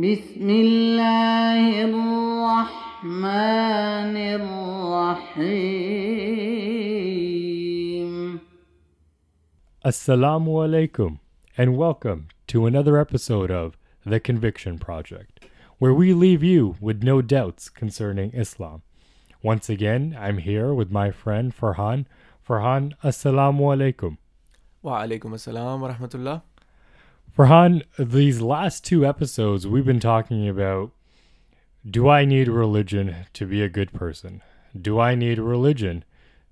بسم الله الرحمن الرحيم Assalamu alaikum, and welcome to another episode of The Conviction Project, where we leave you with no doubts concerning Islam. Once again, I'm here with my friend Farhan. Farhan, Assalamu alaikum. Wa alaikum assalam wa rahmatullah. Farhan, these last two episodes, we've been talking about do I need religion to be a good person? Do I need religion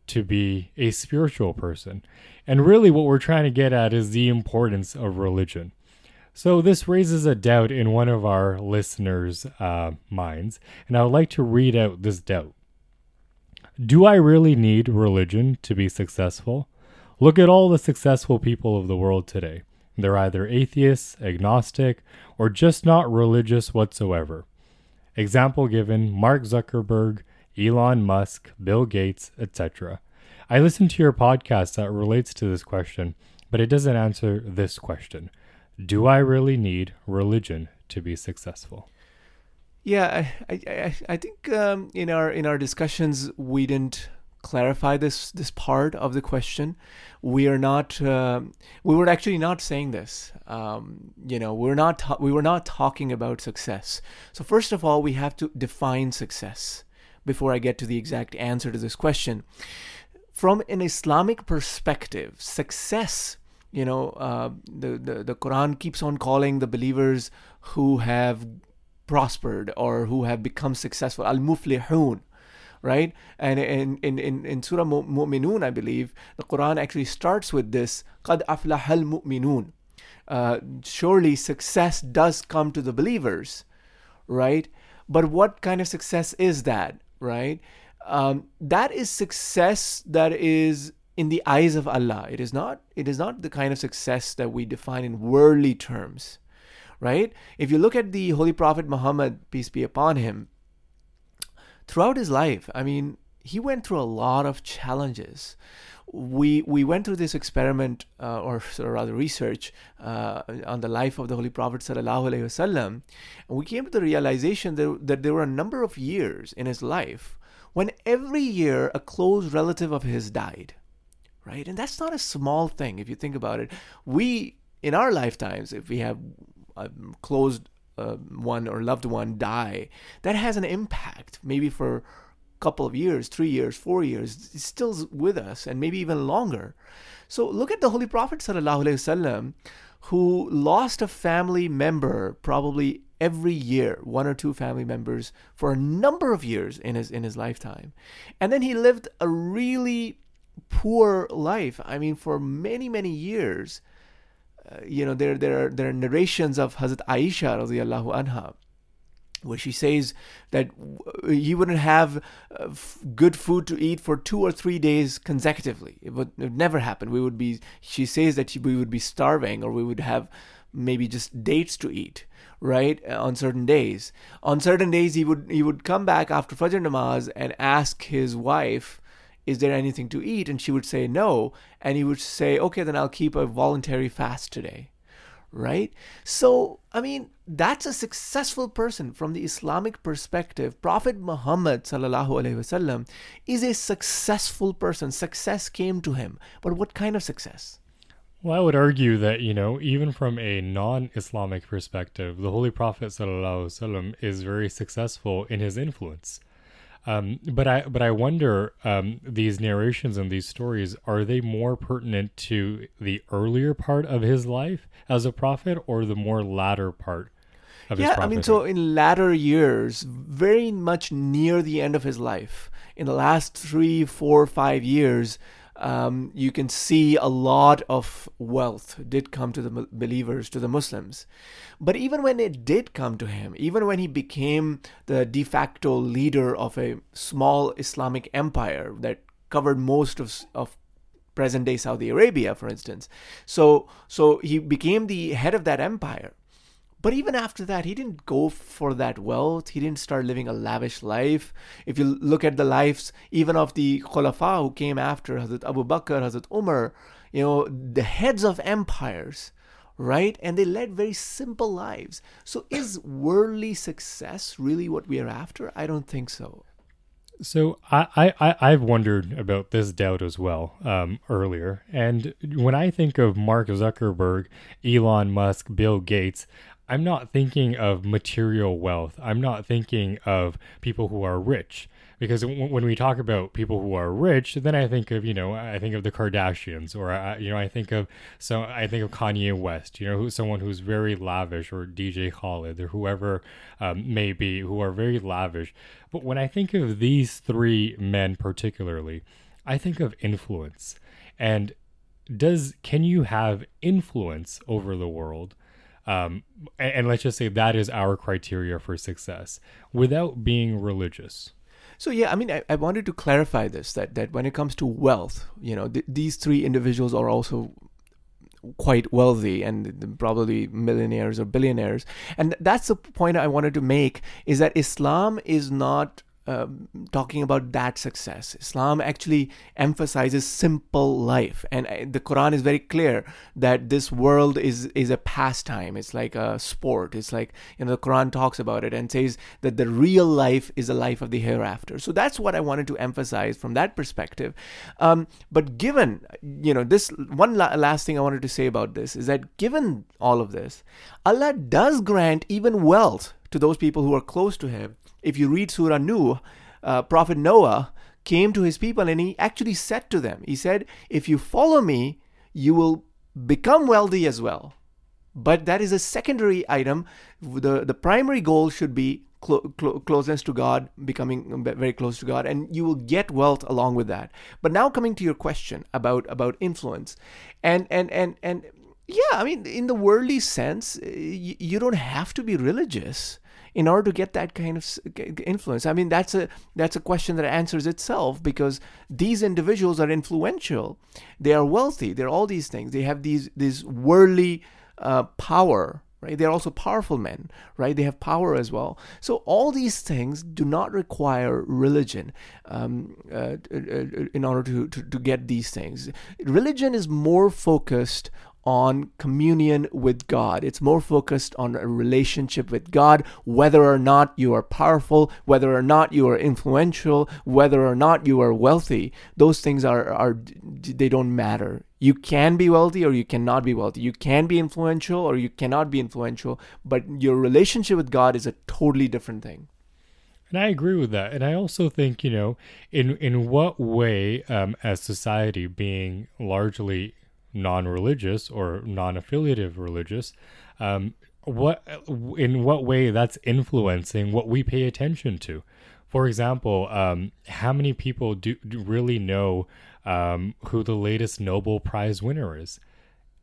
to be a spiritual person? And really, what we're trying to get at is the importance of religion. So, this raises a doubt in one of our listeners' uh, minds, and I would like to read out this doubt. Do I really need religion to be successful? Look at all the successful people of the world today. They're either atheists, agnostic, or just not religious whatsoever. Example given Mark Zuckerberg, Elon Musk, Bill Gates, etc. I listened to your podcast that relates to this question, but it doesn't answer this question Do I really need religion to be successful? Yeah, I, I, I, think um, in our in our discussions we didn't clarify this this part of the question. We are not um we were actually not saying this. Um, you know, we're not ta- we were not talking about success. So first of all, we have to define success before I get to the exact answer to this question. From an Islamic perspective, success you know uh, the, the the quran keeps on calling the believers who have prospered or who have become successful al muflihun right and in in in, in surah Mu- mu'minun i believe the quran actually starts with this qad al mu'minun uh, surely success does come to the believers right but what kind of success is that right um, that is success that is in the eyes of Allah. It is not it is not the kind of success that we define in worldly terms. Right? If you look at the Holy Prophet Muhammad, peace be upon him, throughout his life, I mean, he went through a lot of challenges. We we went through this experiment, uh, or, rather research, uh, on the life of the Holy Prophet sallallahu alaihi wasallam, and we came to the realization that, that there were a number of years in his life when every year a close relative of his died right? And that's not a small thing if you think about it. We, in our lifetimes, if we have a closed uh, one or loved one die, that has an impact, maybe for a couple of years, three years, four years, it's still with us, and maybe even longer. So look at the Holy Prophet ﷺ, who lost a family member probably every year, one or two family members for a number of years in his in his lifetime, and then he lived a really poor life. I mean, for many many years, you know, there there are, there are narrations of Hazrat Aisha radiallahu anha, where she says that he wouldn't have uh, good food to eat for two or three days consecutively. It would, it would never happen. We would be. She says that we would be starving, or we would have maybe just dates to eat right on certain days on certain days he would he would come back after fajr namaz and ask his wife is there anything to eat? And she would say no. And he would say, okay, then I'll keep a voluntary fast today. Right? So, I mean, that's a successful person from the Islamic perspective. Prophet Muhammad wasallam is a successful person. Success came to him. But what kind of success? Well, I would argue that, you know, even from a non Islamic perspective, the Holy Prophet ﷺ is very successful in his influence. Um, but I but I wonder um, these narrations and these stories are they more pertinent to the earlier part of his life as a prophet or the more latter part of his yeah, I mean, so in latter years, very much near the end of his life, in the last three, four, five years, um, you can see a lot of wealth did come to the believers, to the Muslims. But even when it did come to him, even when he became the de facto leader of a small Islamic empire that covered most of, of present day Saudi Arabia, for instance, so so he became the head of that empire. But even after that, he didn't go for that wealth. He didn't start living a lavish life. If you look at the lives even of the Khulafa who came after Hazrat Abu Bakr, Hazrat Umar, you know, the heads of empires, right? And they led very simple lives. So, is worldly success really what we are after? I don't think so. So I, I, I've wondered about this doubt as well um, earlier. And when I think of Mark Zuckerberg, Elon Musk, Bill Gates, I'm not thinking of material wealth. I'm not thinking of people who are rich because when we talk about people who are rich, then I think of you know I think of the Kardashians, or I, you know I think of so I think of Kanye West, you know, who's someone who's very lavish, or DJ Khaled, or whoever um, may be, who are very lavish. But when I think of these three men particularly, I think of influence, and does can you have influence over the world? Um, and, and let's just say that is our criteria for success without being religious. So yeah, I mean, I, I wanted to clarify this that that when it comes to wealth, you know, th- these three individuals are also quite wealthy and probably millionaires or billionaires, and that's the point I wanted to make is that Islam is not um, talking about that success. Islam actually emphasizes simple life, and uh, the Quran is very clear that this world is is a pastime. It's like a sport. It's like you know the Quran talks about it and says that the real life is the life of the hereafter. So that's what I wanted to emphasize from that perspective. Um, but given you know this one la- last thing I wanted to say about this is that given all of this, Allah does grant even wealth to those people who are close to Him if you read Surah Nuh, uh, Prophet Noah came to his people and he actually said to them, He said, If you follow me, you will become wealthy as well. But that is a secondary item. The, the primary goal should be clo- clo- closeness to God, becoming very close to God, and you will get wealth along with that. But now coming to your question about, about influence, and, and, and, and yeah, I mean, in the worldly sense, you, you don't have to be religious in order to get that kind of influence. I mean that's a that's a question that answers itself because these individuals are influential. They are wealthy. They're all these things. They have these this worldly uh, power right? They're also powerful men right? They have power as well. So all these things do not require religion um, uh, in order to, to, to get these things. Religion is more focused on communion with God. It's more focused on a relationship with God, whether or not you are powerful, whether or not you are influential, whether or not you are wealthy. Those things are, are they don't matter. You can be wealthy or you cannot be wealthy. You can be influential or you cannot be influential, but your relationship with God is a totally different thing. And I agree with that. And I also think, you know, in in what way, um, as society being largely non-religious or non-affiliative religious um, what in what way that's influencing what we pay attention to. For example um, how many people do, do really know um, who the latest nobel prize winner is?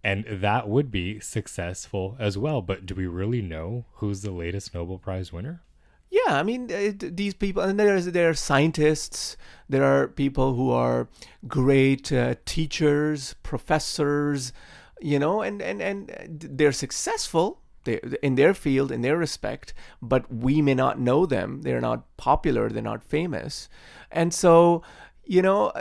And that would be successful as well but do we really know who's the latest nobel prize winner yeah, I mean these people, and there's there are scientists, there are people who are great uh, teachers, professors, you know, and and and they're successful in their field, in their respect, but we may not know them. They're not popular. They're not famous, and so you know,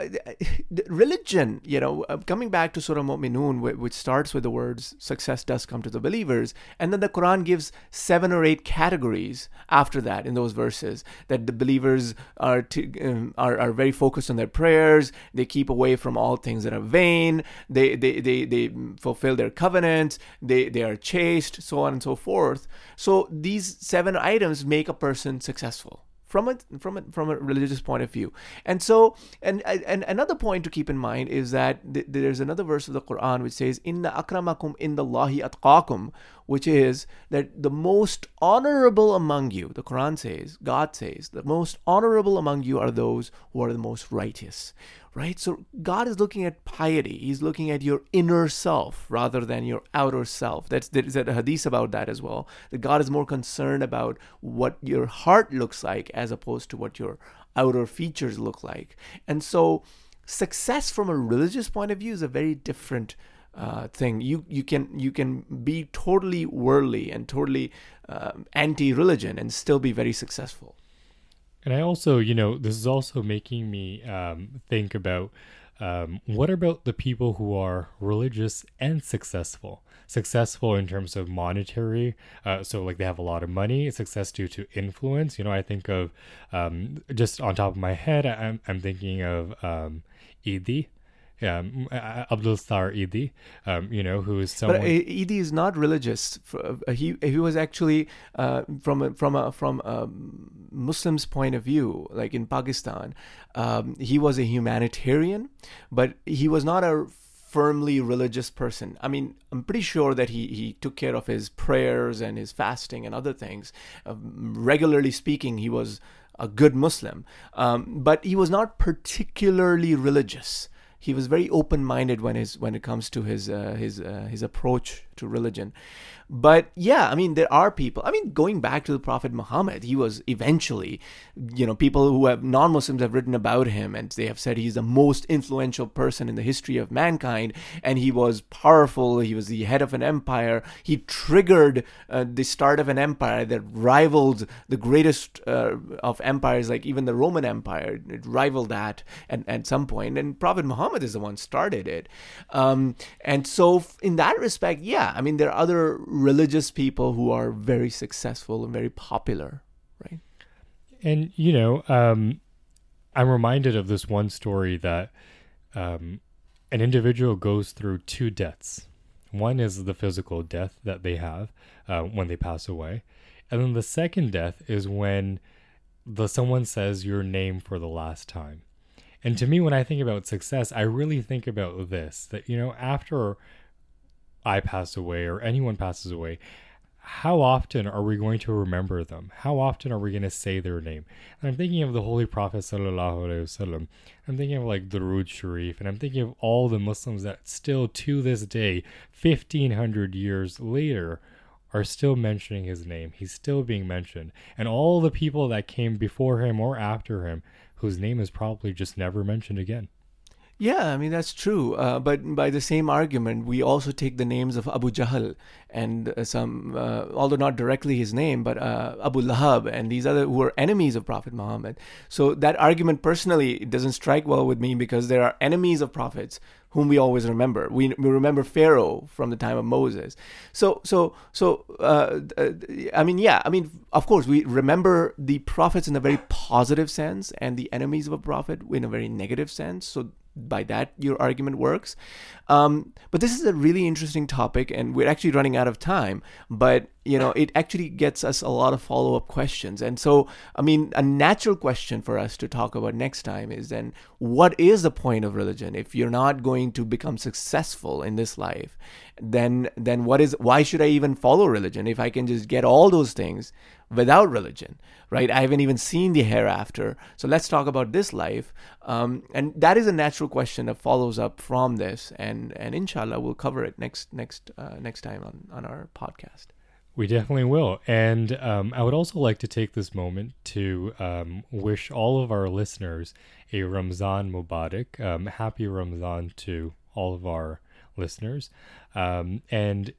religion, you know, uh, coming back to Surah Mu'minun, which starts with the words, success does come to the believers. And then the Quran gives seven or eight categories after that in those verses that the believers are, to, um, are, are very focused on their prayers. They keep away from all things that are vain. They, they, they, they fulfill their covenants. They, they are chaste, so on and so forth. So these seven items make a person successful from a from a from a religious point of view. And so, and and another point to keep in mind is that th- there's another verse of the Quran which says, "Inna akramakum indallahi atqakum," which is that the most honorable among you. The Quran says, God says, the most honorable among you are those who are the most righteous right? So God is looking at piety. He's looking at your inner self rather than your outer self. That's there's a hadith about that as well. That God is more concerned about what your heart looks like as opposed to what your outer features look like. And so success from a religious point of view is a very different uh, thing. You you can you can be totally worldly and totally uh, anti-religion and still be very successful. And I also, you know, this is also making me um, think about um, what about the people who are religious and successful? Successful in terms of monetary, uh, so like they have a lot of money. Success due to influence. You know, I think of um, just on top of my head, I'm I'm thinking of um, Edhi, um, uh, Abdul Sattar Edhi, um, you know, who is someone. But uh, Edhi is not religious. Uh, He he was actually uh, from a, from a from a Muslim's point of view, like in Pakistan, um, he was a humanitarian, but he was not a firmly religious person. I mean, I'm pretty sure that he he took care of his prayers and his fasting and other things. Um, regularly speaking, he was a good Muslim, um, but he was not particularly religious he was very open-minded when his when it comes to his uh, his uh, his approach to religion. But yeah, I mean, there are people. I mean, going back to the Prophet Muhammad, he was eventually, you know, people who have non Muslims have written about him and they have said he's the most influential person in the history of mankind. And he was powerful, he was the head of an empire. He triggered uh, the start of an empire that rivaled the greatest uh, of empires, like even the Roman Empire. It rivaled that at, at some point. And Prophet Muhammad is the one started it. Um, and so, in that respect, yeah, I mean, there are other religious people who are very successful and very popular, right? And you know, um, I'm reminded of this one story that um, an individual goes through two deaths. One is the physical death that they have uh, when they pass away, and then the second death is when the someone says your name for the last time. And to me, when I think about success, I really think about this: that you know, after I pass away or anyone passes away, how often are we going to remember them? How often are we going to say their name? And I'm thinking of the Holy Prophet sallallahu alaihi wasallam. I'm thinking of like Durood Sharif, and I'm thinking of all the Muslims that still to this day, 1500 years later, are still mentioning his name. He's still being mentioned, and all the people that came before him or after him, whose name is probably just never mentioned again. Yeah, I mean that's true. Uh, but by the same argument, we also take the names of Abu Jahl and uh, some, uh, although not directly his name, but uh, Abu Lahab and these other who were enemies of Prophet Muhammad. So that argument personally doesn't strike well with me because there are enemies of prophets whom we always remember. We, we remember Pharaoh from the time of Moses. So so so uh, I mean yeah, I mean of course we remember the prophets in a very positive sense and the enemies of a prophet in a very negative sense. So by that your argument works. Um, but this is a really interesting topic, and we're actually running out of time. But you know, it actually gets us a lot of follow up questions. And so, I mean, a natural question for us to talk about next time is then, what is the point of religion if you're not going to become successful in this life? Then, then what is? Why should I even follow religion if I can just get all those things? without religion, right? I haven't even seen the hereafter. So let's talk about this life. Um, and that is a natural question that follows up from this. And, and inshallah, we'll cover it next, next, uh, next time on, on our podcast. We definitely will. And um, I would also like to take this moment to um, wish all of our listeners a Ramzan Mubarak. Um, happy Ramzan to all of our listeners. Um, and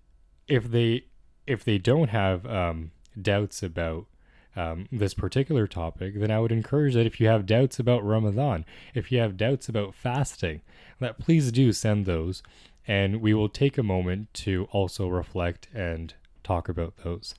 if they if they don't have um, doubts about um, this particular topic, then I would encourage that if you have doubts about Ramadan, if you have doubts about fasting, that please do send those, and we will take a moment to also reflect and talk about those.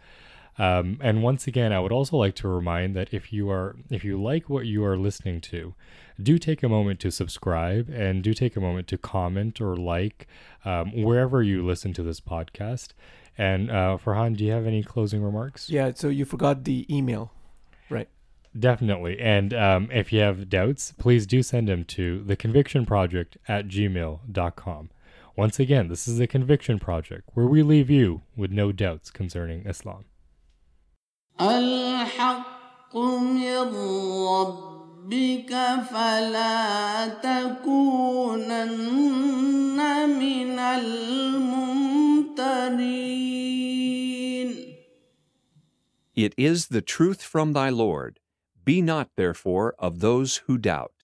Um, and once again, I would also like to remind that if you are if you like what you are listening to, do take a moment to subscribe and do take a moment to comment or like um, wherever you listen to this podcast. And uh, Farhan, do you have any closing remarks? Yeah, so you forgot the email, right? Definitely. And um, if you have doubts, please do send them to theconvictionproject at gmail.com. Once again, this is the Conviction Project, where we leave you with no doubts concerning Islam. الحق من ربك فلا تكونن من الممترين It is the truth from thy Lord. Be not therefore of those who doubt.